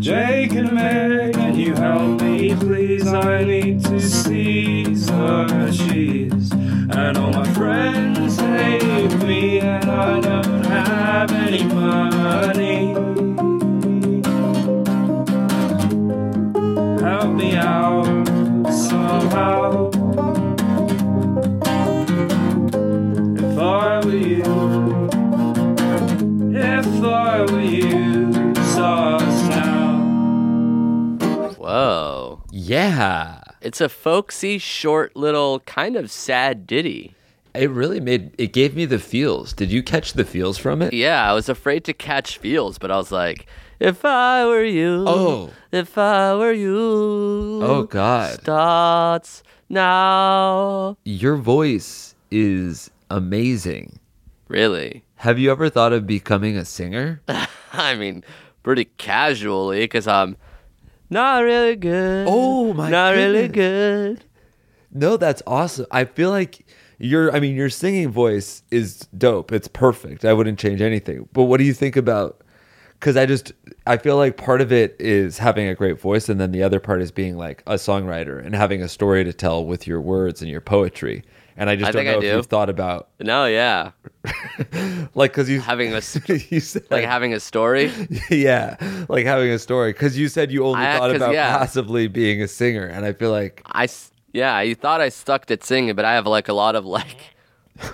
Jake and Meg, can you help me, please? I need to see some cheese. And all my friends hate me, and I don't have any money. Help me out somehow. Yeah. It's a folksy, short, little, kind of sad ditty. It really made it gave me the feels. Did you catch the feels from it? Yeah, I was afraid to catch feels, but I was like, if I were you, Oh. if I were you, Oh god. starts now. Your voice is amazing. Really? Have you ever thought of becoming a singer? I mean, pretty casually, because I'm not really good. Oh, my god. Not really good. No, that's awesome. I feel like your I mean your singing voice is dope. It's perfect. I wouldn't change anything. But what do you think about cuz I just I feel like part of it is having a great voice and then the other part is being like a songwriter and having a story to tell with your words and your poetry. And I just I don't think I know if do. you've thought about No, yeah. like cuz you Having a you said, Like having a story. yeah, like having a story cuz you said you only I- thought about yeah. passively being a singer and I feel like I yeah, you thought I stuck at singing, but I have like a lot of like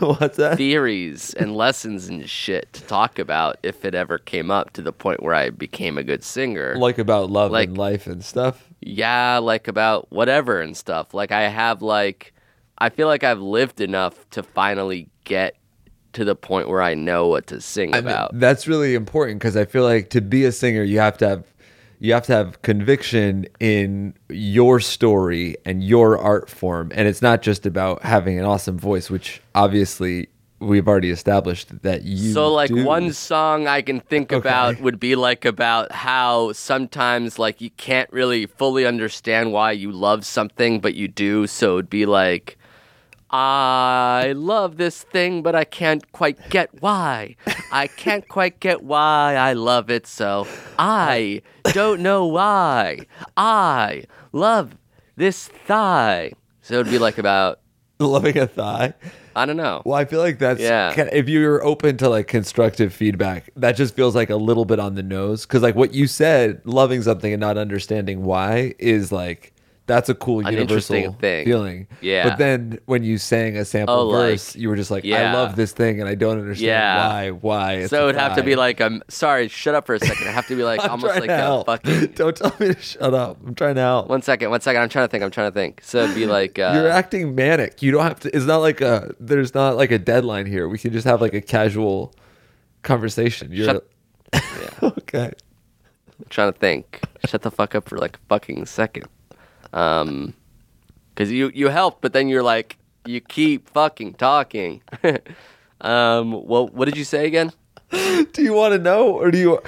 what's that? theories and lessons and shit to talk about if it ever came up to the point where I became a good singer. Like about love Like- and life and stuff. yeah, like about whatever and stuff. Like I have like I feel like I've lived enough to finally get to the point where I know what to sing I mean, about. that's really important because I feel like to be a singer, you have to have you have to have conviction in your story and your art form, and it's not just about having an awesome voice, which obviously we've already established that you. so like do. one song I can think Okay. about would be like about how sometimes like you can't really fully understand why you love something but you do so it'd be like I love this thing but I can't quite get why. I can't quite get why I love it so I don't know why. I love this thigh. So it'd be like about loving a thigh. I don't know. Well, I feel like that's Yeah. if you're open to like constructive feedback, that just feels like a little bit on the nose because like what you said, loving something and not understanding why is like that's a cool An universal thing. feeling. Yeah. But then when you sang a sample Oh, like- verse, you were just like, I love this thing and I don't understand Yeah. why. Why? It's so it'd have to be like, I'm sorry, shut up for a second. I have to be like I'm almost like a help. fucking Don't tell me to shut up. I'm trying to help. One second, one second. I'm trying to think. I'm trying to think. So it'd be like uh, You're acting manic. You don't have to. It's not like a. There's not like a deadline here. We can just have like a casual conversation. You're Shut- okay. trying to think. Shut the fuck up for like a fucking second. Um, because you you help, but then you're like you keep fucking talking. um, well, what did you say again? Do you want to know, or do you?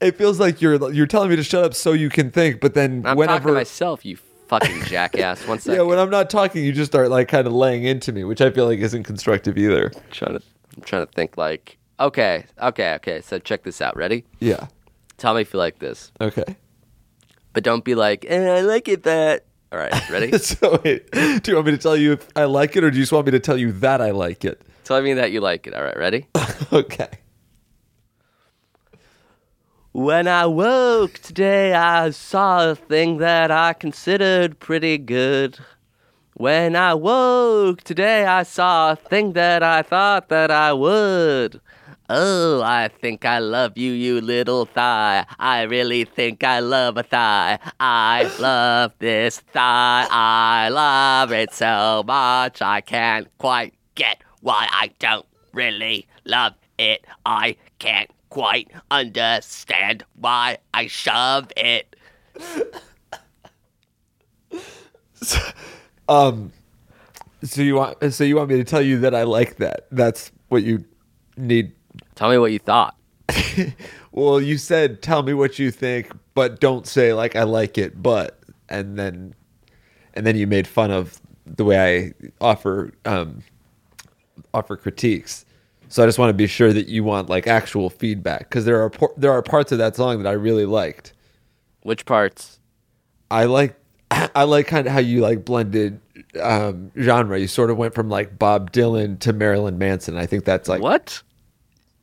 It feels like you're you're telling me to shut up so you can think, but then I'm whenever myself. You fucking jackass. One second. yeah, when I'm not talking, you just start like kind of laying into me, which I feel like isn't constructive either. trying to I'm trying to think like okay, okay, okay. So check this out. Ready? Yeah. Tell me if you like this. Okay. But don't be like, eh, I like it that. All right, ready? so wait, do you want me to tell you if I like it, or do you just want me to tell you that I like it? Tell me that you like it. All right, ready? Okay. When I woke today, I saw a thing that I considered pretty good. When I woke today, I saw a thing that I thought that I would. Oh, I think I love you, you little thigh. I really think I love a thigh. I love this thigh. I love it so much. I can't quite get why I don't really love it. I can't quite understand why I shove it. Um. So you want so you want me to tell you that I like that? That's what you need. Tell me what you thought. Well, you said tell me what you think, but don't say like I like it, but and then and then you made fun of the way I offer um offer critiques. So I just want to be sure that you want like actual feedback because there are por- there are parts of that song that I really liked. Which parts? I like I like kind of how you like blended um, genre. You sort of went from like Bob Dylan to Marilyn Manson. I think that's like what?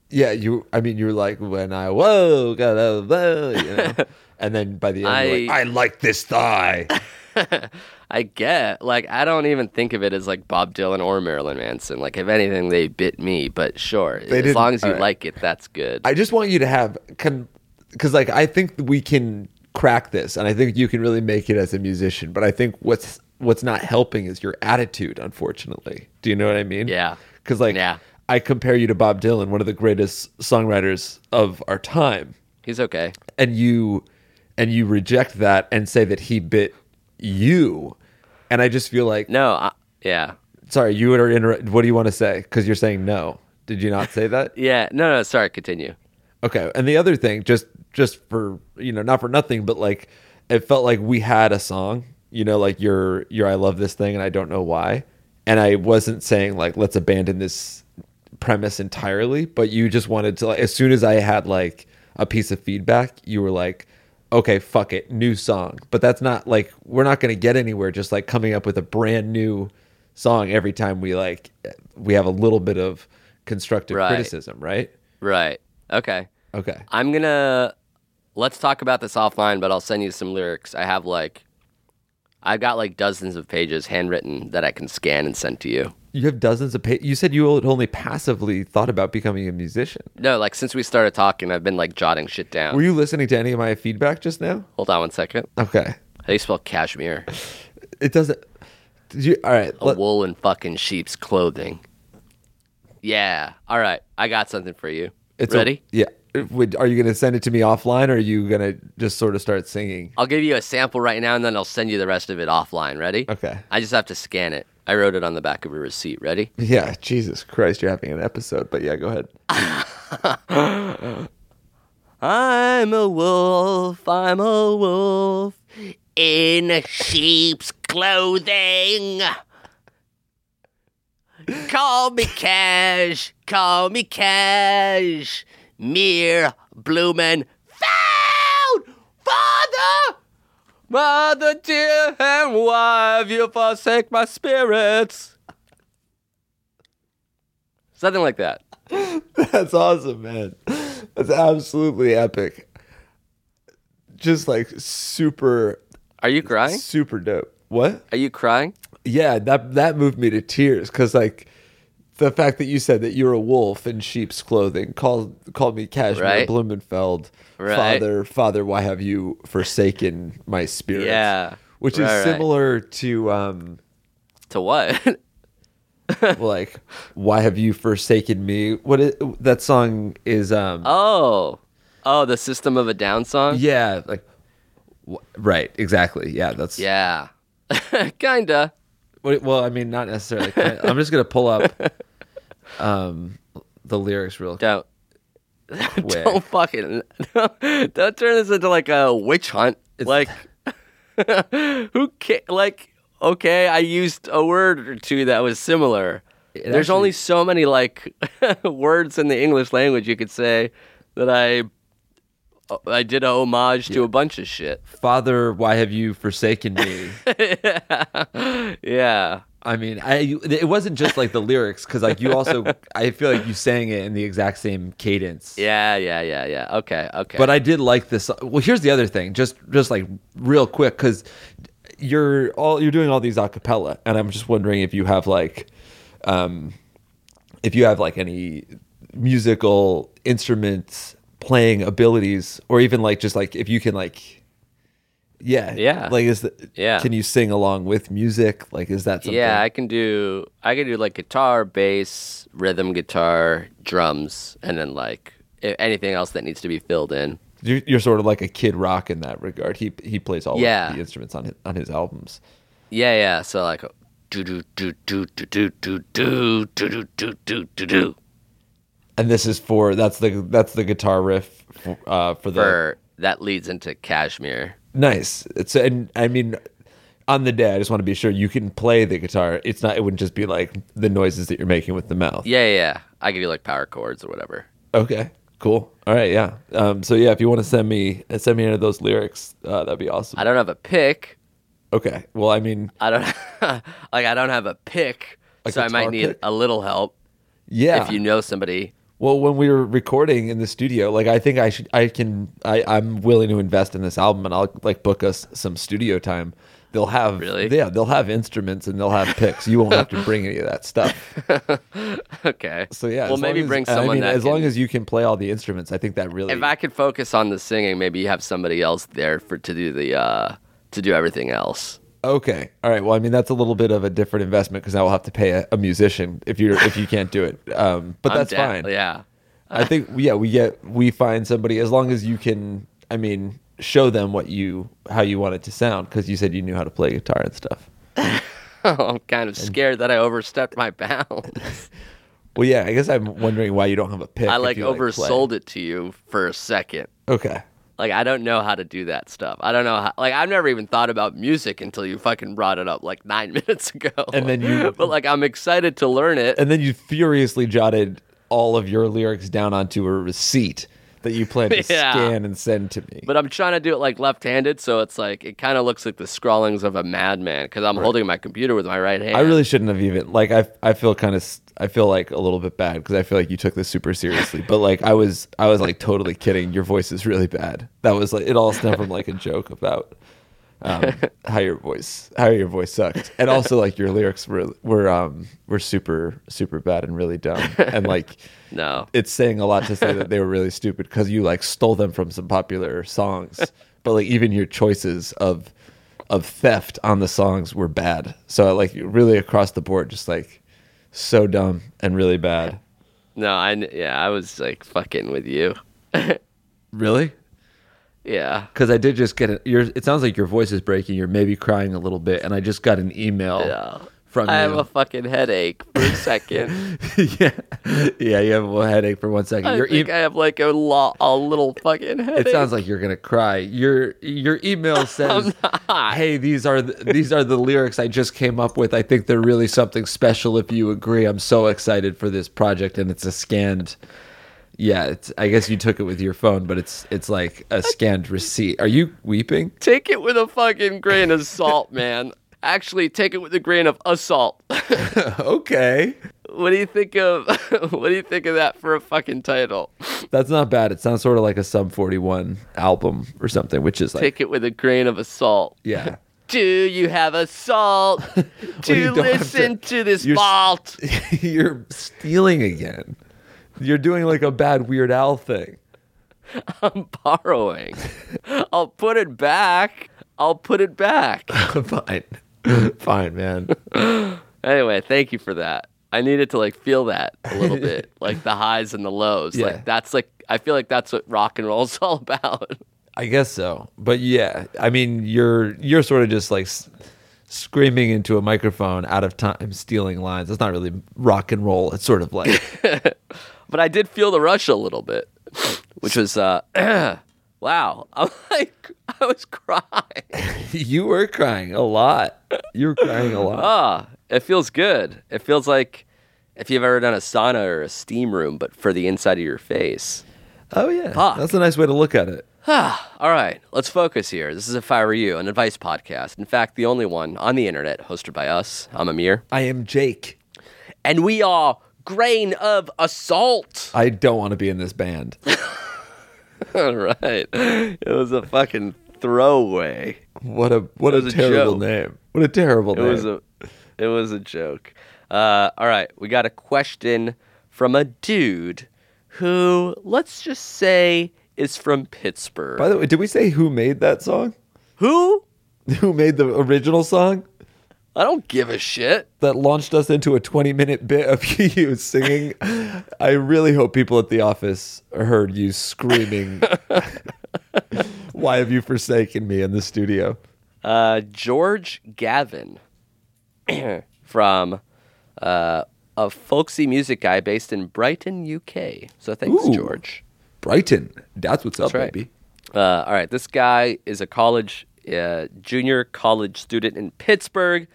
Yeah, you. I mean, you were like when I woke, uh, uh, you know, and then by the end, you're like, I- I like this thigh. I get like I don't even think of it as like Bob Dylan or Marilyn Manson. Like if anything, they bit me. But sure, as didn't- long as you right. like it, that's good. I just want you to have can because like I think we can crack this, and I think you can really make it as a musician. But I think what's what's not helping is your attitude. Unfortunately, do you know what I mean? Yeah. Because like Yeah. I compare you to Bob Dylan, one of the greatest songwriters of our time. He's okay. and you and you reject that and say that he bit you and i just feel like No, I, yeah, sorry you are inter- what do you want to say because you're saying no did you not say that yeah. No, no. Sorry, continue. okay and the other thing just just for you know not for nothing but like it felt like we had a song you know like your your i love this thing and i don't know why and i wasn't saying like let's abandon this premise entirely but you just wanted to like as soon as i had like a piece of feedback you were like okay fuck it new song but that's not like we're not going to get anywhere just like coming up with a brand new song every time we like we have a little bit of constructive Right. criticism right Right. Okay. okay I'm gonna let's talk about this offline, but I'll send you some lyrics. I have like I've got like dozens of pages handwritten that I can scan and send to you. You have dozens of pages. You said you had only passively thought about becoming a musician. No, like since we started talking, I've been like jotting shit down. Were you listening to any of my feedback just now? Hold on one second. Okay. How do you spell cashmere? It doesn't. Did you? All right. A let- wool and fucking sheep's clothing. Yeah. All right. I got something for you. it's a- Ready? yeah. Would, are you going to send it to me offline, or are you going to just sort of start singing? I'll give you a sample right now, and then I'll send you the rest of it offline. Ready? Okay. I just have to scan it. I wrote it on the back of a receipt. Ready? Yeah. Jesus Christ, you're having an episode. But yeah, go ahead. I'm a wolf, I'm a wolf in sheep's clothing. Call me Cash, call me Cash, mere bloomin' found father. Mother dear, and why have you forsake my spirits? Something like that. That's awesome, man. That's absolutely epic. Just like super, Are you crying? super dope. What? Are you crying? yeah that that moved me to tears because like the fact that you said that you're a wolf in sheep's clothing called called me Cashmere Right. Blumenfeld Right. father father why have you forsaken my spirit Yeah. which Right, is similar to um To what? like why have you forsaken me what is, that song is um oh. Oh, the System of a Down song? yeah like wh- right exactly yeah that's Yeah. Kinda. Well, I mean, not necessarily. I'm just gonna pull up um, the lyrics real Don't. quick. Don't fucking. Don't turn this into like a witch hunt. like, who ca- Like, okay, I used a word or two that was similar. There's actually- only so many like words in the English language you could say that I I did a homage to a bunch of shit. Father, why have you forsaken me? Yeah. I mean, I it wasn't just like the lyrics because like you also I feel like you sang it in the exact same cadence. Yeah, yeah, yeah, yeah. Okay, okay. But I did like this. Well, here's the other thing, just just like real quick, because you're all you're doing all these a cappella, and I'm just wondering if you have like, um, if you have like any musical instruments playing abilities, or even like just like if you can like, yeah, Yeah. like is the, Yeah. can you sing along with music? Like, is that something? yeah, I can do I can do like guitar, bass, rhythm guitar, drums, and then like anything else that needs to be filled in. You're, you're sort of like a Kid Rock in that regard. He he plays all Yeah. the instruments on his, on his albums. Yeah, yeah. So like do do do do do do do do do do do do do And this is for that's the that's the guitar riff for, uh, for the for that leads into Kashmir. nice. It's and I mean on the day I just want to be sure you can play the guitar. It's not it wouldn't just be like the noises that you're making with the mouth. Yeah, yeah, yeah. I can do like power chords or whatever. Okay. Cool. All right. Yeah. Um. So yeah, if you want to send me send me any of those lyrics, uh, that'd be awesome. I don't have a pick. Okay. Well, I mean, I don't like I don't have a pick, A so I might need pick? a little help yeah. if you know somebody. Well, when we were recording in the studio, like I think I should, I can, I, I'm willing to invest in this album, and I'll like book us some studio time. They'll have, Really? yeah, they'll have instruments and they'll have picks. You won't have to bring any of that stuff. Okay. So yeah, Well, maybe as- bring I mean, as long as you can play all the instruments, I think that really. If I could focus on the singing, maybe you have somebody else there for to do the uh to do everything else. Okay, all right. Well, I mean, that's a little bit of a different investment because I will have to pay a, a musician if you if you can't do it. Um, but I'm that's fine. Yeah. I think yeah, we get we find somebody as long as you can. I mean, show them what you how you want it to sound because you said you knew how to play guitar and stuff. I'm kind of scared that I overstepped my bounds. Well, yeah, I guess I'm wondering why you don't have a pick. I like oversold it to you for a second. Okay. Like I don't know how to do that stuff. I don't know how. Like I've never even thought about music until you fucking brought it up like nine minutes ago. And then you- but like I'm excited to learn it. And then you furiously jotted all of your lyrics down onto a receipt that you plan to Yeah. scan and send to me. But I'm trying to do it like left-handed, so it's like it kind of looks like the scrawlings of a madman because I'm holding my computer with my right hand. I really shouldn't have even like I I feel kind of I feel like a little bit bad because I feel like you took this super seriously. But like I was I was like totally kidding. Your voice is really bad. That was like it all stemmed from like a joke about um, how your voice how your voice sucked, and also like your lyrics were were um were super super bad and really dumb, and like no. it's saying a lot to say that they were really stupid because you like stole them from some popular songs, but like even your choices of of theft on the songs were bad. So like really across the board, just like so dumb and really bad. No, I yeah, I was like fucking with you. Really? Yeah. Because I did just get it. Your it sounds like your voice is breaking. You're maybe crying a little bit, and I just got an email Yeah. from I you. have a fucking headache for a second. yeah, yeah. You have a headache for one second. I Your think e- I have like a, lo- a little fucking headache. It sounds like you're gonna cry. Your your email says, "Hey, these are the, these are the lyrics I just came up with. I think they're really something special. If you agree, I'm so excited for this project." And it's a scanned. Yeah, it's. I guess you took it with your phone, but it's it's like a scanned receipt. Are you weeping? take it with a fucking grain of salt, man. Actually, take it with a grain of assault. okay, what do you think of what do you think of that for a fucking title? that's not bad. It sounds sort of like a Sum 41 album or something, which is like Take it with a grain of assault. yeah. Do you have a salt to you listen to- to, this you're you're stealing again. You're doing like a bad Weird Al thing. I'm borrowing. I'll put it back. I'll put it back. Fine, fine, man. Anyway, thank you for that. I needed to like feel that a little bit, like the highs and the lows. Yeah. Like that's like I feel like that's what rock and roll is all about. I guess so. But yeah, I mean, you're you're sort of just like s- screaming into a microphone out of time, stealing lines. It's not really rock and roll. It's sort of like But I did feel the rush a little bit, which was uh wow. I'm like I was crying. you were crying a lot. You were crying a lot. Ah, it feels good. It feels like if you've ever done a sauna or a steam room, but for the inside of your face. Oh yeah, Fuck. that's a nice way to look at it. All right, let's focus here. This is If I Were You, an advice podcast. In fact, the only one on the internet hosted by us. I'm Amir. I am Jake. And we are Grain of Assault. I don't want to be in this band. All right. It was a fucking throwaway. What a what a was a terrible name. What a terrible It name. was a it was a joke. Uh, all right, we got a question from a dude who let's just say is from Pittsburgh. By the way, did we say who made that song? who? Who made the original song I don't give a shit. that launched us into a 20 minute bit of you singing? I really hope people at the office heard you screaming, Why have you forsaken me in the studio? Uh, George Gavin from uh, a folksy music guy based in Brighton, UK. So thanks, Ooh. George. Brighton. That's what's up, right. baby. Uh, all right, this guy is a college, uh, junior college student in Pittsburgh.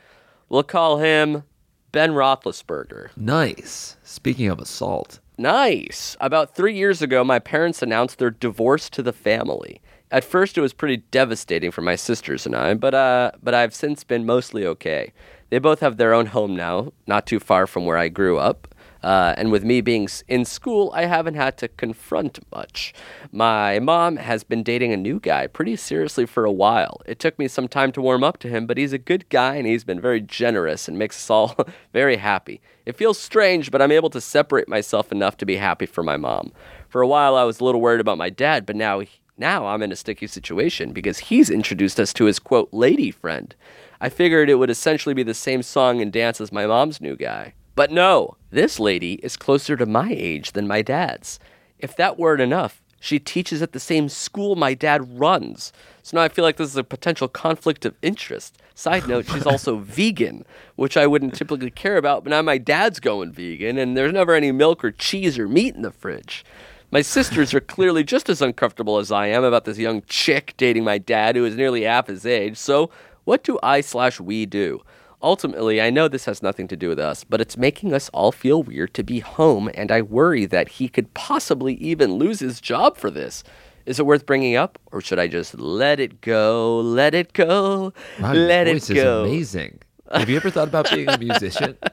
We'll call him Ben Roethlisberger. Nice. Speaking of assault. Nice. About three years ago, my parents announced their divorce to the family. At first, it was pretty devastating for my sisters and I, but uh, but I've since been mostly okay. They both have their own home now, not too far from where I grew up. Uh, and with me being in school, I haven't had to confront much. My mom has been dating a new guy pretty seriously for a while. It took me some time to warm up to him, but he's a good guy and he's been very generous and makes us all very happy. It feels strange, but I'm able to separate myself enough to be happy for my mom. For a while, I was a little worried about my dad, but now now I'm in a sticky situation because he's introduced us to his quote lady friend. I figured it would essentially be the same song and dance as my mom's new guy. But no, this lady is closer to my age than my dad's. If that weren't enough, she teaches at the same school my dad runs. So now I feel like this is a potential conflict of interest. Side note, she's also vegan, which I wouldn't typically care about, but now my dad's going vegan, and there's never any milk or cheese or meat in the fridge. My sisters are clearly just as uncomfortable as I am about this young chick dating my dad who is nearly half his age. So, what do I slash we do? Ultimately, I know this has nothing to do with us, but it's making us all feel weird to be home, and I worry that he could possibly even lose his job for this. Is it worth bringing up, or should I just let it go, let it go, Wow, let voice it go? is amazing. Have you ever thought about being a musician?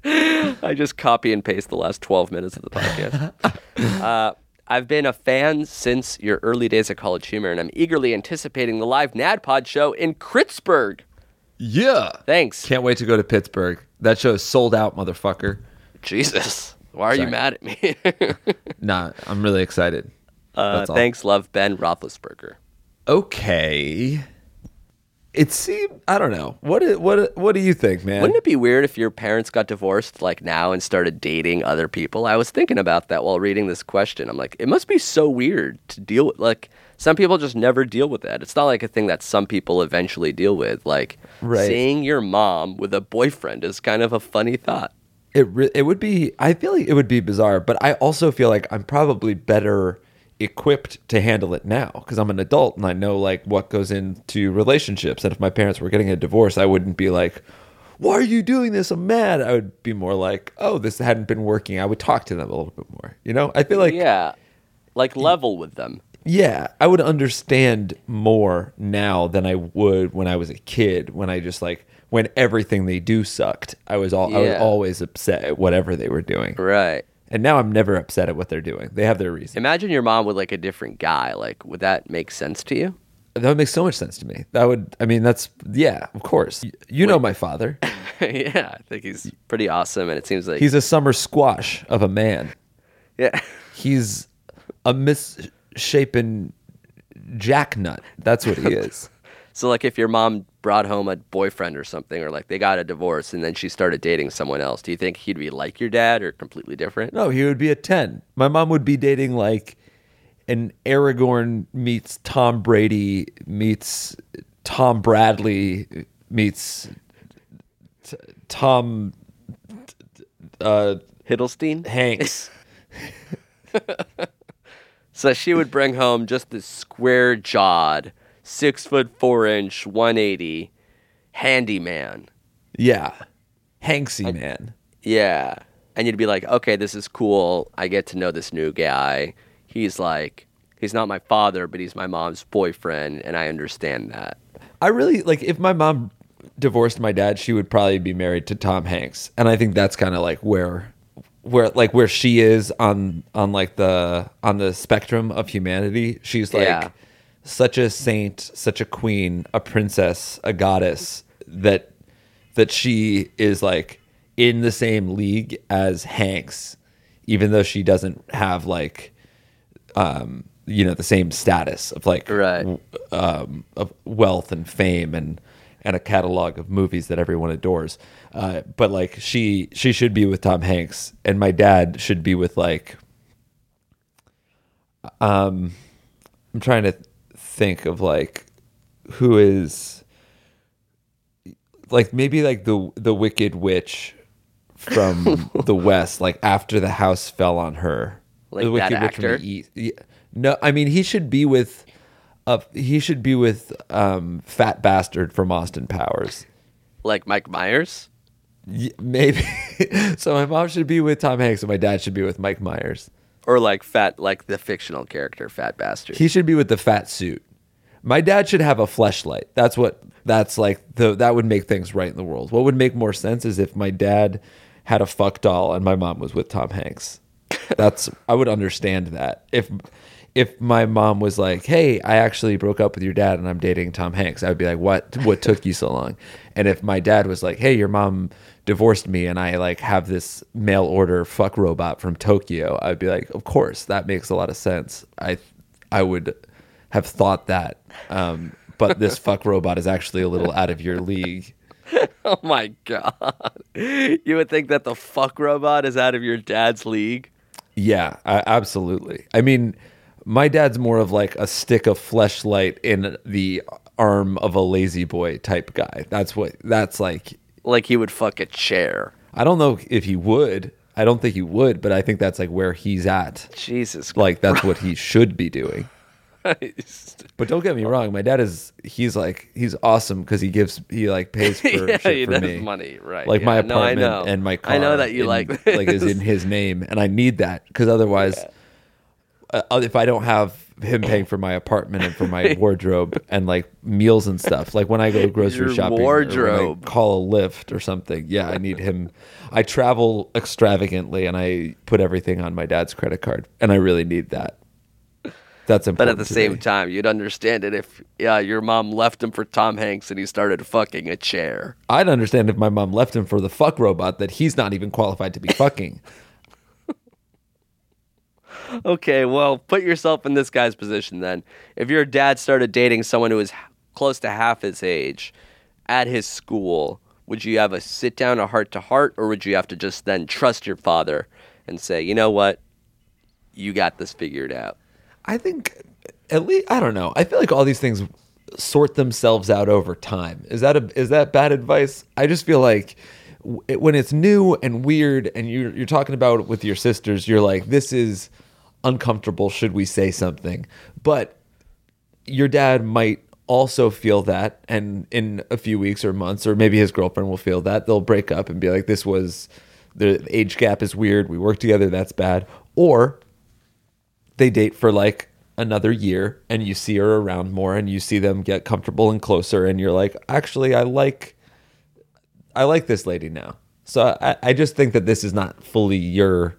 I just copy and paste the last 12 minutes of the podcast. uh, I've been a fan since your early days at College Humor, and I'm eagerly anticipating the live NADPOD show in Pittsburgh. Yeah. Thanks. Can't wait to go to Pittsburgh. That show is sold out, motherfucker. Jesus. Why are you mad at me? Nah, I'm really excited. uh, thanks, love, Ben Roethlisberger. Okay. It seemed I don't know. What what what do you think, man? Wouldn't it be weird if your parents got divorced like now and started dating other people? I was thinking about that while reading this question. I'm like, it must be so weird to deal with. Like, some people just never deal with that. It's not like a thing that some people eventually deal with. Like, Right. seeing your mom with a boyfriend is kind of a funny thought. It re- it would be. I feel like it would be bizarre, but I also feel like I'm probably better equipped to handle it now because I'm an adult and I know like what goes into relationships. And if my parents were getting a divorce, I wouldn't be like, "Why are you doing this? I'm mad." I would be more like, "Oh, this hadn't been working." I would talk to them a little bit more. You know, I feel like yeah. Like, level with them. Yeah, I would understand more now than I would when I was a kid. When I just like when everything they do sucked. I was all I was Yeah. always upset at whatever they were doing. Right. And now I'm never upset at what they're doing. They have their reason. Imagine your mom with like a different guy. Like, would that make sense to you? That would make so much sense to me. That would I mean that's yeah, of course. Y- You know my father. yeah, I think he's pretty awesome, and it seems like He's a summer squash of a man. yeah. He's a misshapen jacknut. That's what he is. So like if your mom brought home a boyfriend or something or like they got a divorce and then she started dating someone else, do you think he'd be like your dad or completely different? No, he would be a 10. My mom would be dating like an Aragorn meets Tom Brady meets Tom Bradley meets t- Tom uh, Hiddleston? Hanks. So she would bring home just this square jawed, six foot four inch, 180 handyman. yeah. Hanksy man. Yeah. And you'd be like, okay, this is cool. I get to know this new guy. He's like he's not my father, but he's my mom's boyfriend, and I understand that. I really like if my mom divorced my dad, she would probably be married to Tom Hanks, and I think that's kind of like where, where like where she is on on like the on the spectrum of humanity. She's like Yeah. such a saint, such a queen, a princess, a goddess that that she is like in the same league as Hanks, even though she doesn't have like um you know the same status of like Right. um of wealth and fame and and a catalog of movies that everyone adores. Uh but like she she should be with Tom Hanks and my dad should be with like um I'm trying to think of like who is like maybe like the the wicked witch from the west like after the house fell on her. Like the that wicked witch from the east no i mean he should be with uh he should be with um fat bastard from austin powers Like Mike Myers. Y- maybe so my mom should be with tom hanks and my dad should be with mike myers Or like fat, like the fictional character, Fat Bastard. He should be with the fat suit. My dad should have a fleshlight. That's what that's like the that would make things right in the world. What would make more sense is if my dad had a fuck doll and my mom was with Tom Hanks. That's I would understand that. If if my mom was like, "Hey, I actually broke up with your dad and I'm dating Tom Hanks." I would be like, "What what took you so long?" And if my dad was like, "Hey, your mom divorced me and I like have this mail order fuck robot from Tokyo," I'd be like, "Of course, that makes a lot of sense." I I would have thought that. Um, but this fuck robot is actually a little out of your league. Oh my god! You would think that the fuck robot is out of your dad's league. Yeah, I, absolutely. I mean, my dad's more of like a stick of fleshlight in the arm of a La-Z-Boy type guy. That's what. That's like. Like he would fuck a chair. I don't know if he would. I don't think he would, but I think that's like where he's at. Jesus Like that's what he should be doing. But don't get me wrong, my dad is he's like he's awesome because he gives he like pays for yeah, shit for me. money, right? Like my Yeah, no, I apartment know. and my car. I know that you in- like like is in his name, and I need that because otherwise, uh, if I don't have him paying for my apartment and for my wardrobe and like meals and stuff, like when I go grocery Your shopping, or when I wardrobe. call a Lyft or something, yeah, I need him. I travel extravagantly, and I put everything on my dad's credit card, and I really need that. That's important. But at the same me. time, you'd understand it if yeah, your mom left him for Tom Hanks and he started fucking a chair. I'd understand if my mom left him for the fuck robot that he's not even qualified to be fucking. Okay, well, put yourself in this guy's position then. If your dad started dating someone who was close to half his age at his school, would you have a sit down, a heart to heart, or would you have to just then trust your father and say, you know what, you got this figured out? I think at least I don't know. I feel like all these things sort themselves out over time. Is that a is that bad advice? I just feel like when it's new and weird and you're you're talking about it with your sisters, you're like this is uncomfortable, should we say something? But your dad might also feel that and in a few weeks or months or maybe his girlfriend will feel that they'll break up and be like this was the age gap is weird we work together that's bad or they date for like another year and you see her around more and you see them get comfortable and closer and you're like actually i like i like this lady now so i, I just think that this is not fully your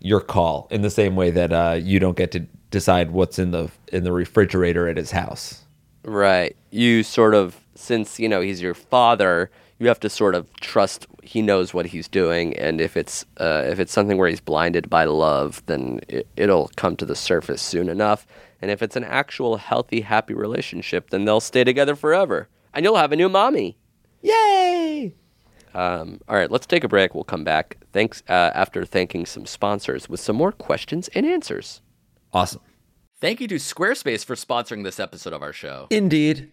your call in the same way that uh, you don't get to decide what's in the in the refrigerator at his house Right. You sort of, since, you know, he's your father, you have to sort of trust he knows what he's doing. And if it's, uh, if it's something where he's blinded by love, then it, it'll come to the surface soon enough. And if it's an actual healthy, happy relationship, then they'll stay together forever. And you'll have a new mommy. yay Um, all right, let's take a break. We'll come back thanks uh, after thanking some sponsors with some more questions and answers. awesome Thank you to Squarespace for sponsoring this episode of our show. indeed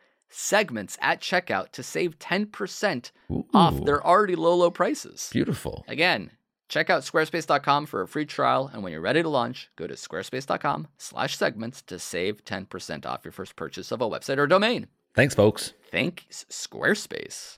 segments at checkout to save 10% off Ooh. their already low, low prices. Beautiful. Again, check out squarespace.com for a free trial. And when you're ready to launch, go to squarespace.com slash segments to save 10% off your first purchase of a website or domain. Thanks, folks. Thanks, Squarespace.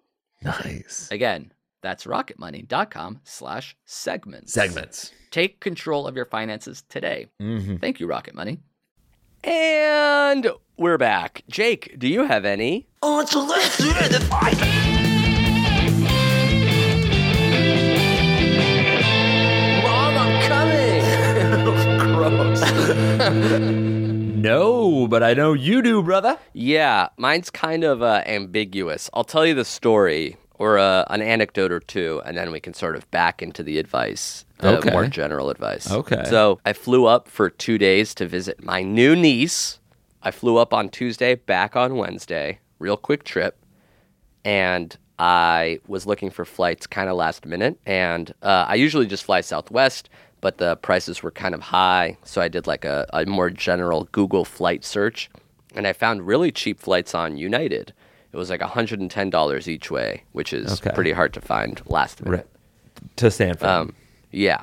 nice. Again, that's rocketmoney.com slash segments. Segments. Take control of your finances today. Mm-hmm. Thank you, Rocket Money. And we're back. Jake, do you have any? Oh, it's a list. Mom, I'm coming. Gross. No, but I know you do, brother. Yeah, mine's kind of uh, ambiguous. I'll tell you the story or uh, an anecdote or two, and then we can sort of back into the advice, uh, Okay. more general advice. Okay. So I flew up for two days to visit my new niece. I flew up on Tuesday, back on Wednesday. Real quick trip, and I was looking for flights kind of last minute. And uh, I usually just fly Southwest, but the prices were kind of high. So I did like a, a more general Google flight search. And I found really cheap flights on United. It was like $110 each way, which is Okay. pretty hard to find last minute. To Stanford. Um, yeah.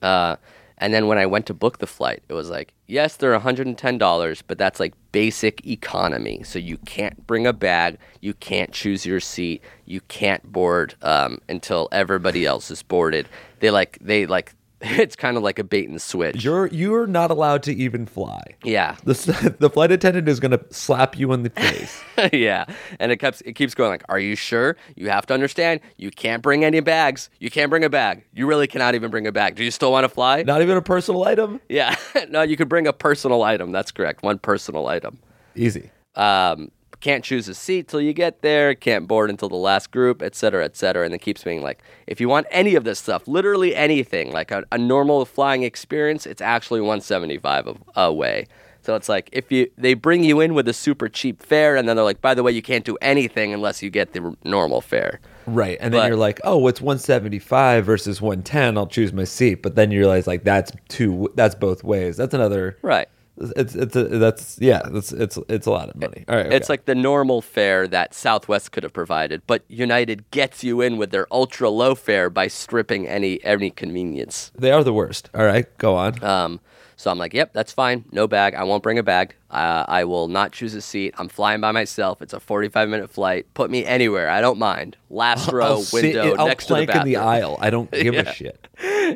Uh, and then when I went to book the flight, it was like, yes, they're $110, but that's like basic economy. So you can't bring a bag, you can't choose your seat, you can't board um, until everybody else is boarded. They like, they like, it's kind of like a bait and switch. you're you're not allowed to even fly. yeah. The the flight attendant is gonna slap you in the face. yeah, and it keeps it keeps going like, "Are you sure? You have to understand. You can't bring any bags. You can't bring a bag. You really cannot even bring a bag. Do you still want to fly? not even a personal item. Yeah, no, you could bring a personal item. That's correct. One personal item. Easy. Um, can't choose a seat till you get there, can't board until the last group, et cetera, et cetera. And it keeps being like, if you want any of this stuff, literally anything, like a, a normal flying experience, it's actually 175 away. So it's like if you they bring you in with a super cheap fare, and then they're like, by the way, you can't do anything unless you get the normal fare. Right. And then But- you're like, oh, it's 175 versus 110. I'll choose my seat. But then you realize like that's two. That's both ways. That's another. Right. It's it's a, that's yeah. That's it's it's a lot of money. All right. It's like the normal fare that Southwest could have provided, but United gets you in with their ultra low fare by stripping any any convenience. they are the worst. All right. Go on. Um, so I'm like, yep, that's fine. No bag. I won't bring a bag. Uh, I will not choose a seat. I'm flying by myself. It's a 45 minute flight. Put me anywhere. I don't mind. Last row, I'll sit- window, I'll next to the plank in the aisle. I don't give Yeah. a shit.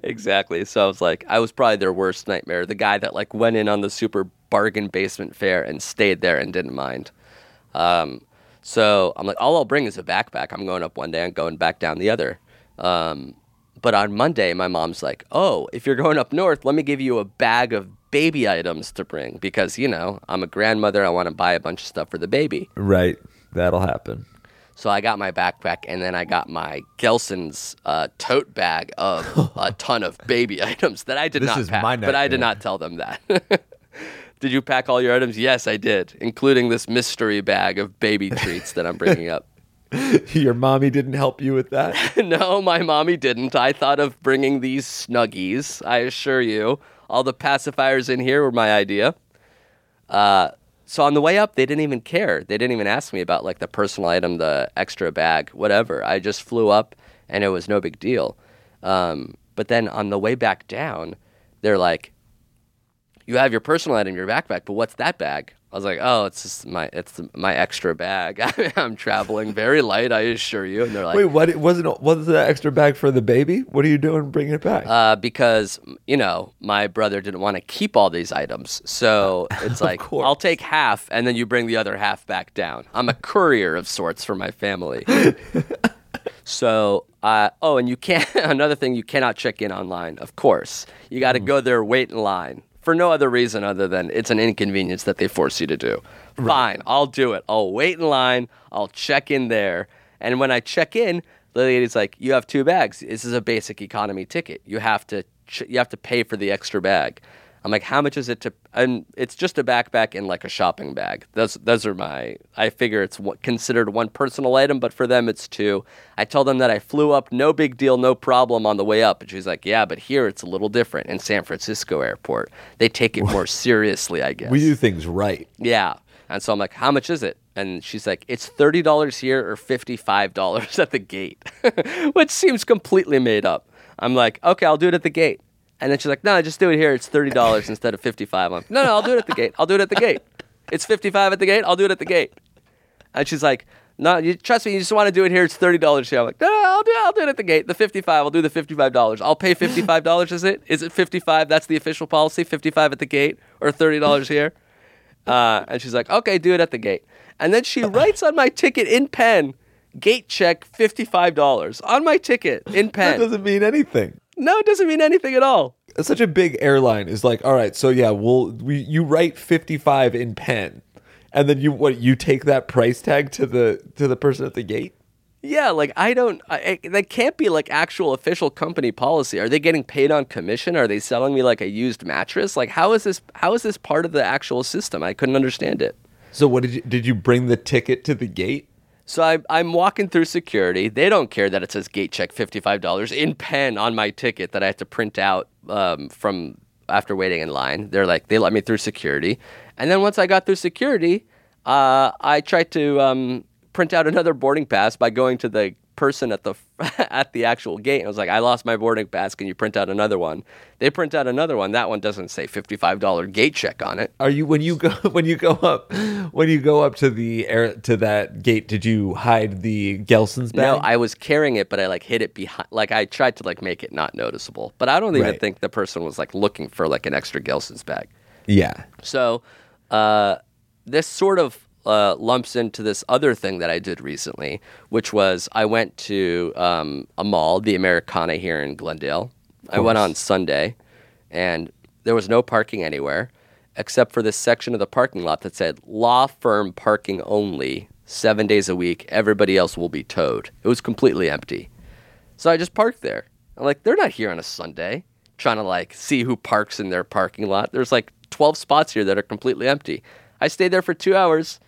Exactly. So I was like, I was probably their worst nightmare. The guy that like went in on the super bargain basement fare and stayed there and didn't mind. Um, so I'm like, all I'll bring is a backpack. I'm going up one day and going back down the other. Um, but on Monday, my mom's like, oh, if you're going up north, let me give you a bag of baby items to bring because, you know, I'm a grandmother. I want to buy a bunch of stuff for the baby. Right. That'll happen. So I got my backpack and then I got my Gelson's uh, tote bag of a ton of baby items that I did This not is pack. but I did not tell them that. did you pack all your items? Yes, I did, including this mystery bag of baby treats that I'm bringing up. Your mommy didn't help you with that. no, my mommy didn't. I thought of bringing these snuggies. I assure you, all the pacifiers in here were my idea. Uh, so on the way up, they didn't even care. They didn't even ask me about like the personal item, the extra bag, whatever. I just flew up, and it was no big deal. Um, but then on the way back down, they're like, "You have your personal item your backpack, but what's that bag?" I was like, "Oh, it's just my it's my extra bag. I'm traveling very light, I assure you." And they're like, Wait, what? It wasn't was the extra bag for the baby? What are you doing bringing it back? uh, because you know my brother didn't want to keep all these items, so it's like course. I'll take half, and then you bring the other half back down. I'm a courier of sorts for my family. so, uh, oh, and you can't. Another thing, you cannot check in online. Of course, you got to go there, wait in line for no other reason other than it's an inconvenience that they force you to do. Fine, I'll do it. I'll wait in line. I'll check in there, and when I check in, the lady's like, "You have two bags. This is a basic economy ticket. You have to ch- you have to pay for the extra bag." I'm like, "How much is it to?" And it's just a backpack and like a shopping bag. Those those are my. I figure it's considered one personal item, but for them it's two. I tell them that I flew up, no big deal, no problem on the way up, and she's like, "Yeah, but here it's a little different in San Francisco airport. They take it more seriously, I guess." we do things right. Yeah. And so I'm like, how much is it? And she's like, it's $30 here or $55 at the gate, which seems completely made up. I'm like, okay, I'll do it at the gate. And then she's like, no, just do it here. It's $30 instead of 55 I'm like, no, no, I'll do it at the gate. I'll do it at the gate. It's 55 at the gate. I'll do it at the gate. And she's like, no, you trust me. You just want to do it here. It's thirty dollars here. I'm like, no, no, I'll do, I'll do it at the gate. The fifty-five. I'll do the fifty-five dollars. I'll pay fifty-five dollars. Is it? Is it fifty-five? That's the official policy. Fifty-five at the gate or thirty dollars here. Uh, and she's like, okay, do it at the gate. And then she writes on my ticket in pen, gate check fifty-five dollars on my ticket in pen. That doesn't mean anything. No, it doesn't mean anything at all. Such a big airline is like, all right, so yeah, we'll we you write fifty five in pen, and then you what you take that price tag to the to the person at the gate. Yeah, like I don't. I, I- that can't be like actual official company policy. Are they getting paid on commission? Are they selling me like a used mattress? Like how is this? How is this part of the actual system? I couldn't understand it. So what did you did you bring the ticket to the gate? So I, I'm walking through security. They don't care that it says gate check $55 in pen on my ticket that I have to print out um, from after waiting in line. They're like, they let me through security. And then once I got through security, uh, I tried to um, print out another boarding pass by going to the person at the at the actual gate. I was like, I lost my boarding pass. Can you print out another one? They print out another one. That one doesn't say $55 gate check on it. Are you when you go when you go up when you go up to the air to that gate? Did you hide the Gelson's bag? No, I was carrying it, but I like hid it behind. Like I tried to like make it not noticeable, but I don't even Right. think the person was like looking for like an extra Gelson's bag. yeah. So uh, this sort of uh, lumps into this other thing that I did recently, which was I went to um, a mall, the Americana here in Glendale. I went on Sunday, and there was no parking anywhere. except for this section of the parking lot that said law firm parking only, seven days a week. Everybody else will be towed. It was completely empty. So I just parked there. I'm like, they're not here on a Sunday trying to like see who parks in their parking lot. There's like 12 spots here that are completely empty. I stayed there for two hours.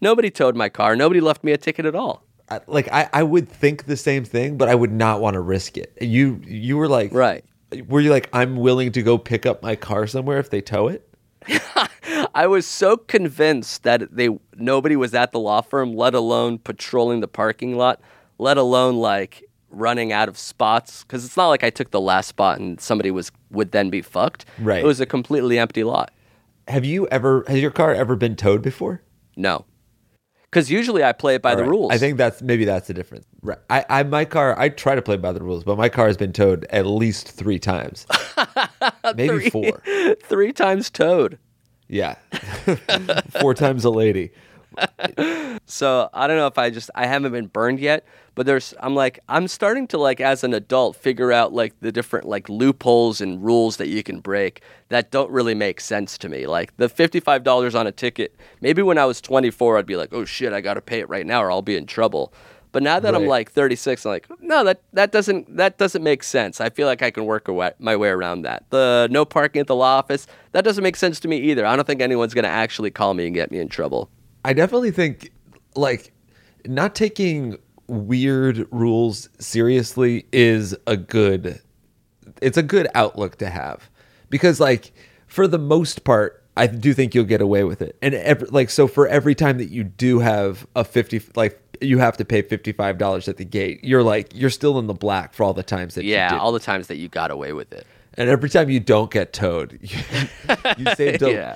Nobody towed my car. Nobody left me a ticket at all. I- like I, I would think the same thing, but I would not want to risk it. You you were like Right. Were you like I'm willing to go pick up my car somewhere if they tow it? I was so convinced that they nobody was at the law firm, let alone patrolling the parking lot, let alone like running out of spots. Because it's not like I took the last spot and somebody was would then be fucked. Right. It was a completely empty lot. Have you ever has your car ever been towed before? No. Because usually I play it by the Right. rules. I think that's maybe that's the difference. Right. I, I my car I try to play by the rules, but my car has been towed at least three times. maybe four. three times towed. Yeah. four times a lady. So I don't know if I just I haven't been burned yet, but there's I'm like I'm starting to like as an adult figure out like the different like loopholes and rules that you can break that don't really make sense to me. Like the $55 on a ticket, maybe when I was 24 I'd be like, "Oh shit, I got to pay it right now or I'll be in trouble." But now that I'm like 36, I'm like, "No, that that doesn't that doesn't make sense." I feel like I can work a way, my way around that. The no parking at the law office, that doesn't make sense to me either. I don't think anyone's going to actually call me and get me in trouble. I definitely think like not taking weird rules seriously is a good it's a good outlook to have because like for the most part I do think you'll get away with it. And every, like so for every time that you do have a 50 like you have to pay $55 at the gate, you're like you're still in the black for all the times that you Yeah, all the times that you got away with it. and every time you don't get towed, you, you saved Yeah.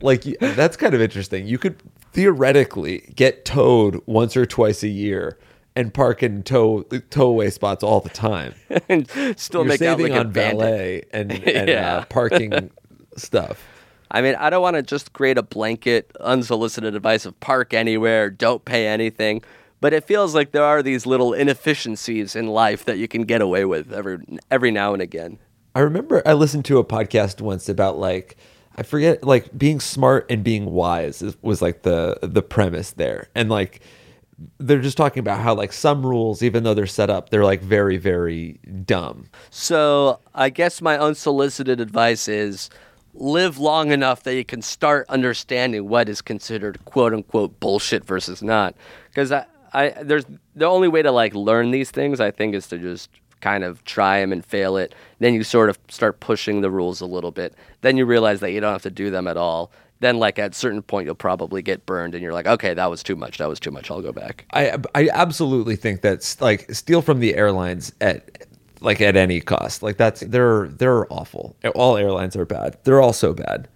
like you- that's kind of interesting. You could theoretically get towed once or twice a year and park in tow tow away spots all the time. and still You're make out like on valet and, and Yeah. uh, parking stuff. I mean, I don't want to just create a blanket, unsolicited advice of park anywhere, don't pay anything. But it feels like there are these little inefficiencies in life that you can get away with every every now and again. I remember I listened to a podcast once about like I forget like being smart and being wise is, was like the the premise there, and like they're just talking about how like some rules, even though they're set up, they're like very very dumb. So I guess my unsolicited advice is live long enough that you can start understanding what is considered quote unquote bullshit versus not. Because I, I there's the only way to like learn these things I think is to just kind of try them and fail it. Then you sort of start pushing the rules a little bit. Then you realize that you don't have to do them at all. Then like at a certain point you'll probably get burned and you're like, okay, that was too much. That was too much. I'll go back. I I absolutely think that's like steal from the airlines at like at any cost. Like that's they're they're awful. All airlines are bad. They're all so bad.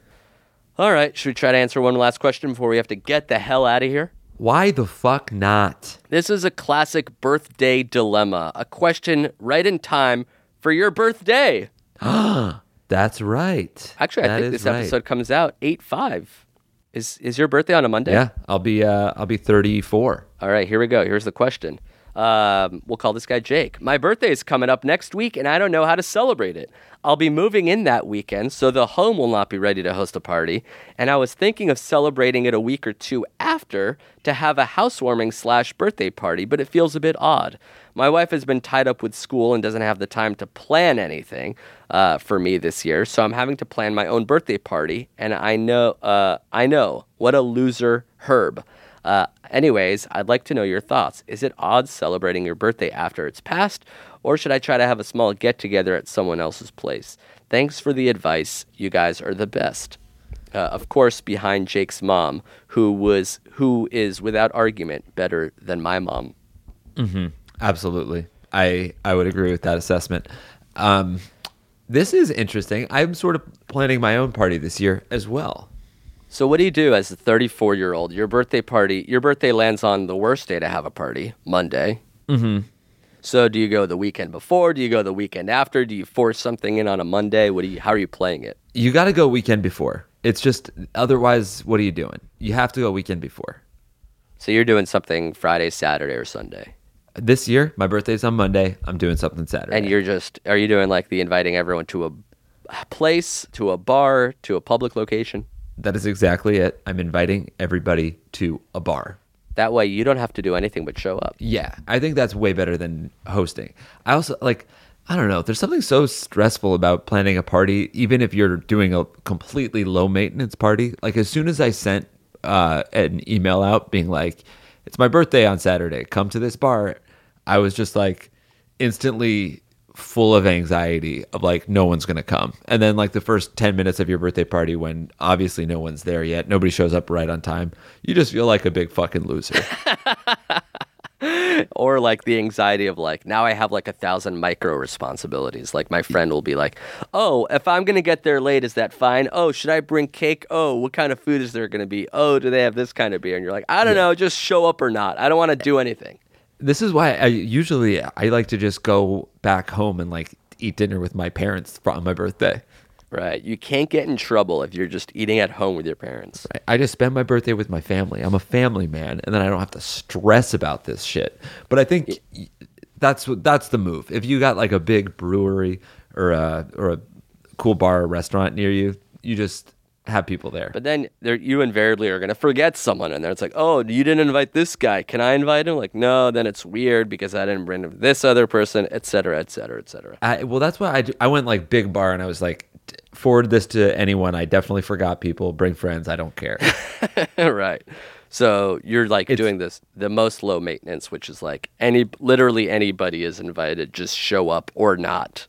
All right, should we try to answer one last question before we have to get the hell out of here? Why the fuck not? This is a classic birthday dilemma, a question right in time for your birthday. Ah, that's right. Actually, I That think is this right. episode comes out 8 5. Is, is your birthday on a Monday? Yeah, I'll be uh I'll be 34. All right, here we go. Here's the question. Um, we'll call this guy Jake. My birthday is coming up next week, and I don't know how to celebrate it. I'll be moving in that weekend, so the home will not be ready to host a party. And I was thinking of celebrating it a week or two after to have a housewarming slash birthday party, but it feels a bit odd. My wife has been tied up with school and doesn't have the time to plan anything uh, for me this year, so I'm having to plan my own birthday party. And I know, uh, I know, what a loser, Herb. Uh, anyways, I'd like to know your thoughts. Is it odd celebrating your birthday after it's passed, or should I try to have a small get together at someone else's place? Thanks for the advice. You guys are the best. Uh, of course, behind Jake's mom, who was who is without argument better than my mom. Absolutely. I I would agree with that assessment. Um this is interesting. I'm sort of planning my own party this year as well. So, what do you do as a 34 year old? Your birthday party, your birthday lands on the worst day to have a party, Monday. Mm-hmm. So, do you go the weekend before? Do you go the weekend after? Do you force something in on a Monday? What do you? How are you playing it? You got to go weekend before. It's just otherwise what are you doing? You have to go weekend before. So, you're doing something Friday, Saturday, or Sunday, This year, my birthday's on Monday. I'm doing something Saturday. and you're just are you doing like the inviting everyone to a place, to a bar, to a public location. That is exactly it. I'm inviting everybody to a bar. That way you don't have to do anything but show up. Yeah, I think that's way better than hosting. I also like I don't know, there's something so stressful about planning a party even if you're doing a completely low maintenance party. Like as soon as I sent uh, an email out being like it's my birthday on Saturday, come to this bar, I was just like instantly full of anxiety of like no one's gonna come and then like the first 10 minutes of your birthday party when obviously no one's there yet nobody shows up right on time you just feel like a big fucking loser or like the anxiety of like now I have like a thousand micro responsibilities. Like my friend will be like, "Oh, if I'm gonna get there late, is that fine? Oh, should I bring cake? Oh, what kind of food is there gonna be? Oh, do they have this kind of beer?" And you're like, "I don't know, just show up or not. I don't want to do anything." This is why I usually I like to just go back home and like eat dinner with my parents on my birthday. Right? You can't get in trouble if you're just eating at home with your parents. I- I just spend my birthday with my family. I'm a family man, and then I don't have to stress about this shit. But I think that's what that's the move. If you got like a big brewery or a or a cool bar or restaurant near you, you just have people there. But then you invariably are going to forget someone in there. It's like, oh, you didn't invite this guy. Can I invite him? Like, no, then it's weird because I didn't bring this other person, et cetera, et cetera, et cetera. I, well, that's why I, do- I went like big bar and I was like, forward this to anyone. I definitely forgot people. Bring friends. I don't care. right. So you're like doing this the most low maintenance, which is like any literally anybody is invited, just show up or not.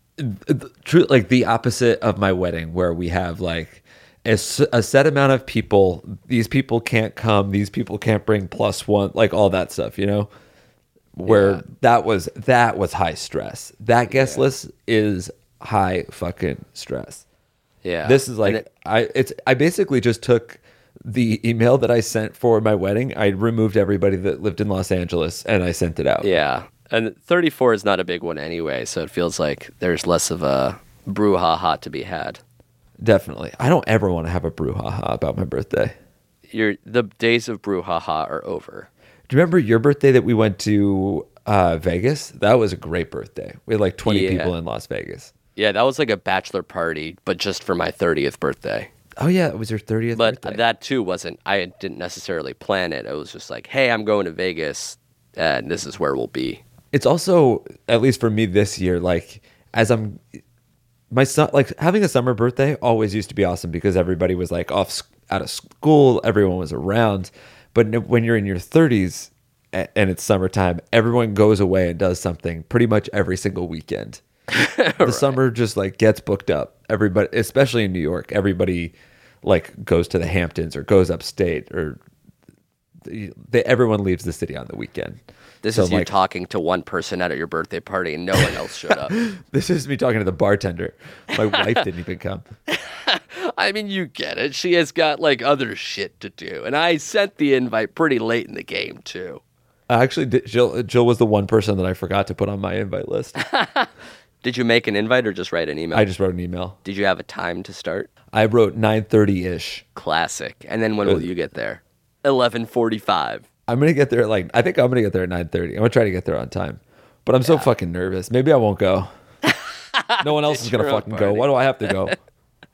True, like the opposite of my wedding, where we have like a, a set amount of people. These people can't come. These people can't bring plus one. Like all that stuff, you know. Where Yeah. that was that was high stress. That guest list is high fucking stress. Yeah. This is like it- I it's I basically just took the email that I sent for my wedding. I removed everybody that lived in Los Angeles and I sent it out. yeah. And 34 is not a big one anyway, so it feels like there's less of a brouhaha to be had. Definitely. I don't ever want to have a brouhaha about my birthday. Your the days of brouhaha are over. Do you remember your birthday that we went to uh, Vegas? That was a great birthday. We had like 20 Yeah. people in Las Vegas. Yeah, that was like a bachelor party, but just for my 30th birthday. Oh, yeah. It was your 30th But birthday. that too wasn't, I didn't necessarily plan it. It was just like, hey, I'm going to Vegas and this is where we'll be. it's also, at least for me this year, like as I'm, my son, like having a summer birthday always used to be awesome because everybody was like off out of school, everyone was around. But when you're in your 30s and it's summertime, everyone goes away and does something pretty much every single weekend. the summer just like gets booked up. Everybody, especially in New York, everybody like goes to the Hamptons or goes upstate or they, everyone leaves the city on the weekend. This So, is you like, talking to one person at your birthday party and no one else showed up. This is me talking to the bartender. My wife didn't even come. I mean, you get it. She has got like other shit to do. And I sent the invite pretty late in the game, too. Actually, Jill, Jill was the one person that I forgot to put on my invite list. Did you make an invite or just write an email? I just wrote an email. Did you have a time to start? I wrote 9:30 ish. Classic. And then when uh, will you get there? 11:45. I'm gonna get there at like I think I'm gonna get there at 9:30. I'm gonna try to get there on time, but I'm so fucking nervous. Maybe I won't go. no one else is gonna fucking go. Why do I have to go?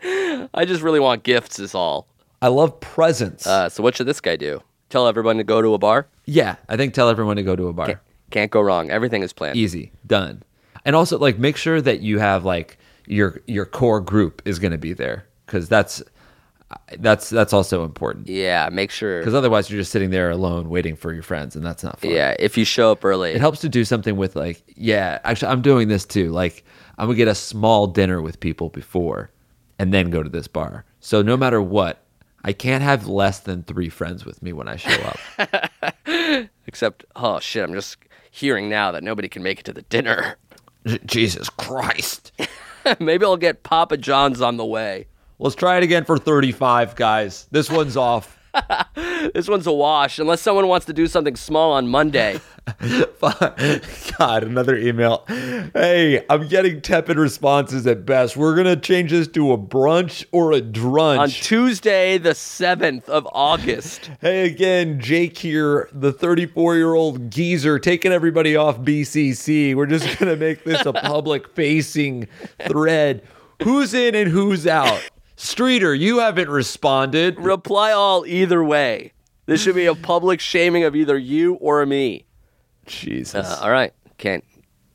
I just really want gifts, is all. I love presents. Uh, so what should this guy do? Tell everyone to go to a bar? yeah, I think tell everyone to go to a bar. Can't go wrong. Everything is planned. Easy, done. And also like make sure that you have like your your core group is gonna be there because that's that's that's also important. Yeah, make sure. Because otherwise you're just sitting there alone waiting for your friends, and that's not fun. Yeah, if you show up early. it helps to do something with like yeah actually i'm doing this too like i'm gonna get a small dinner with people before and then go to this bar so no matter what i can't have less than three friends with me when i show up Except, oh shit, I'm just hearing now that nobody can make it to the dinner. J- jesus christ Maybe I'll get Papa John's on the way. Let's try it again for 35 guys this one's off This one's a wash, unless someone wants to do something small on Monday. god another email hey i'm getting tepid responses at best we're gonna change this to a brunch or a drunch on Tuesday, the 7th of August. Hey again, Jake here, the 34 year old geezer taking everybody off BCC. We're just going to make this a public facing thread. who's in and who's out? Streeter, you haven't responded. Reply all either way. This should be a public shaming of either you or me. Jesus. Uh, all right, can't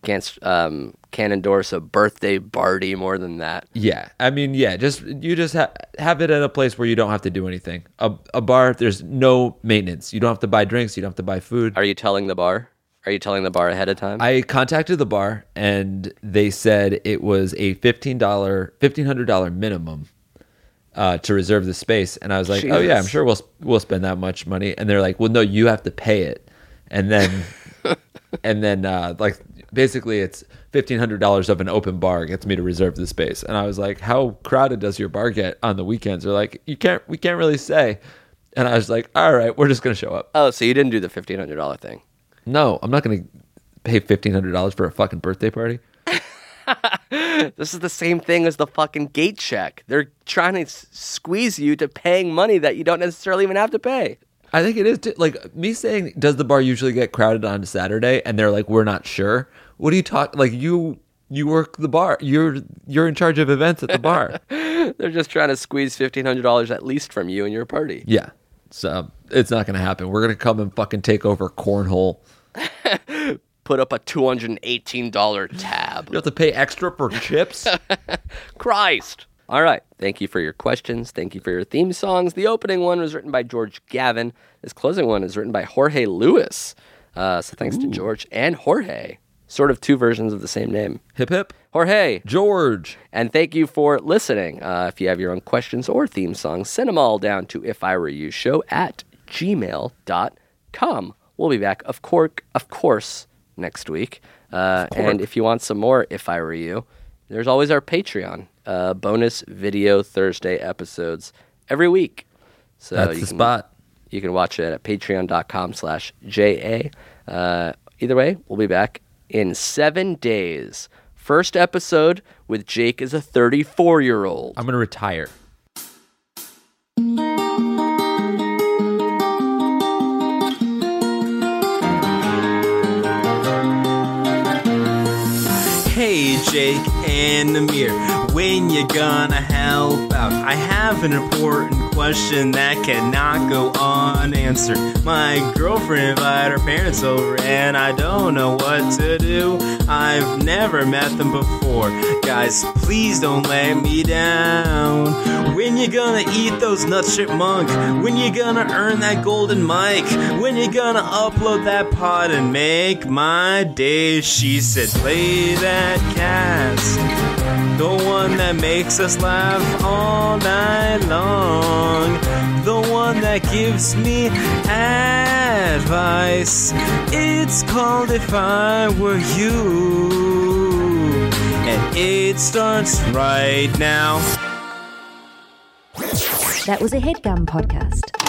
can't um can't endorse a birthday party more than that. Yeah, I mean, yeah, just you just ha- have it at a place where you don't have to do anything. A, a bar, there's no maintenance. You don't have to buy drinks. You don't have to buy food. Are you telling the bar? Are you telling the bar ahead of time? I contacted the bar and they said it was a fifteen dollar, fifteen hundred dollar minimum uh, to reserve the space. And I was like, oh yeah, I'm sure we'll we'll spend that much money. And they're like, well, no, you have to pay it. And then, and then uh, like basically it's fifteen hundred dollars of an open bar gets me to reserve the space. And I was like, how crowded does your bar get on the weekends? They're like, you can't, we can't really say. And I was like, all right, we're just gonna show up. oh, so you didn't do the fifteen hundred dollar thing? No, I'm not gonna pay fifteen hundred dollars for a fucking birthday party. This is the same thing as the fucking gate check. They're trying to s- squeeze you to paying money that you don't necessarily even have to pay. I think it is too, like me saying, does the bar usually get crowded on Saturday? And they're like, we're not sure. What do you talk? Like you, you work the bar. You're you're in charge of events at the bar. They're just trying to squeeze fifteen hundred dollars at least from you and your party. yeah, so it's not gonna happen. We're gonna come and fucking take over cornhole. Put up a two hundred and eighteen dollar tab. You have to pay extra for chips. Christ. All right. Thank you for your questions. Thank you for your theme songs. The opening one was written by George Gavin. This closing one is written by Jorge Lewis. Uh, so thanks to George and Jorge. Sort of two versions of the same name. hip hip. Jorge. George. And thank you for listening. Uh, if you have your own questions or theme songs, send them all down to if I were you show at gmail.com. We'll be back, of course, of course, next week. Uh, and if you want some more if I were you, there's always our Patreon uh, bonus video Thursday episodes every week. So That's you the can- spot. You can watch it at patreon.com slash JA. Uh, either way, we'll be back in seven days. First episode with Jake as a 34 year old. I'm gonna retire. Jake and Amir, when you gonna help out? I have an important question that cannot go unanswered. My girlfriend invited her parents over and I don't know what to do. I've never met them before. Guys, please don't let me down. When you gonna eat those nuts, chipmunk? When you gonna earn that golden mic? When you gonna upload that pod and make my day? She said, play that cast. The one that makes us laugh all night long. The one that gives me advice. It's called If I Were You. And it starts right now. That was a headgum podcast.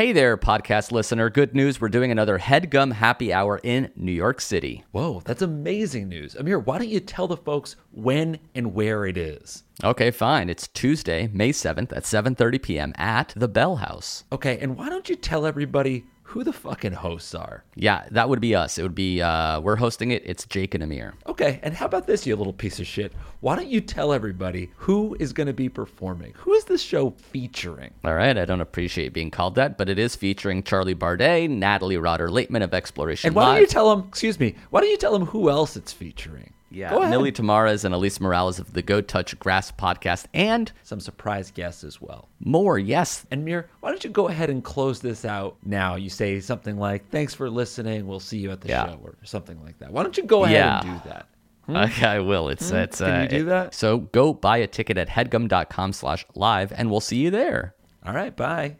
Hey there, podcast listener. Good news. We're doing another Headgum Happy Hour in New York City. Whoa, that's amazing news. Amir, why don't you tell the folks when and where it is? Okay, fine. It's Tuesday, May 7th at 7:30 p.m. at the Bell House. Okay, and why don't you tell everybody who the fucking hosts are? Yeah, that would be us. It would be uh we're hosting it. It's Jake and Amir. Okay, and how about this, you little piece of shit? Why don't you tell everybody who is going to be performing? Who is this show featuring? All right, I don't appreciate being called that, but it is featuring Charlie Bardey, Natalie Rotter-Laitman of Exploration And why Live. don't you tell them, excuse me, why don't you tell them who else it's featuring? Yeah, Milly Tamarez and Alise Morales of the Go Touch Grass podcast and Some surprise guests as well. more. Yes. Amir, why don't you go ahead and close this out now? You say something like, thanks for listening. We'll see you at the Yeah. show or something like that. Why don't you go ahead Yeah. and do that? Okay, I will. It's it's Hmm? Can uh, you do it- that? So go buy a ticket at headgum.com slash live and we'll see you there. All right, bye.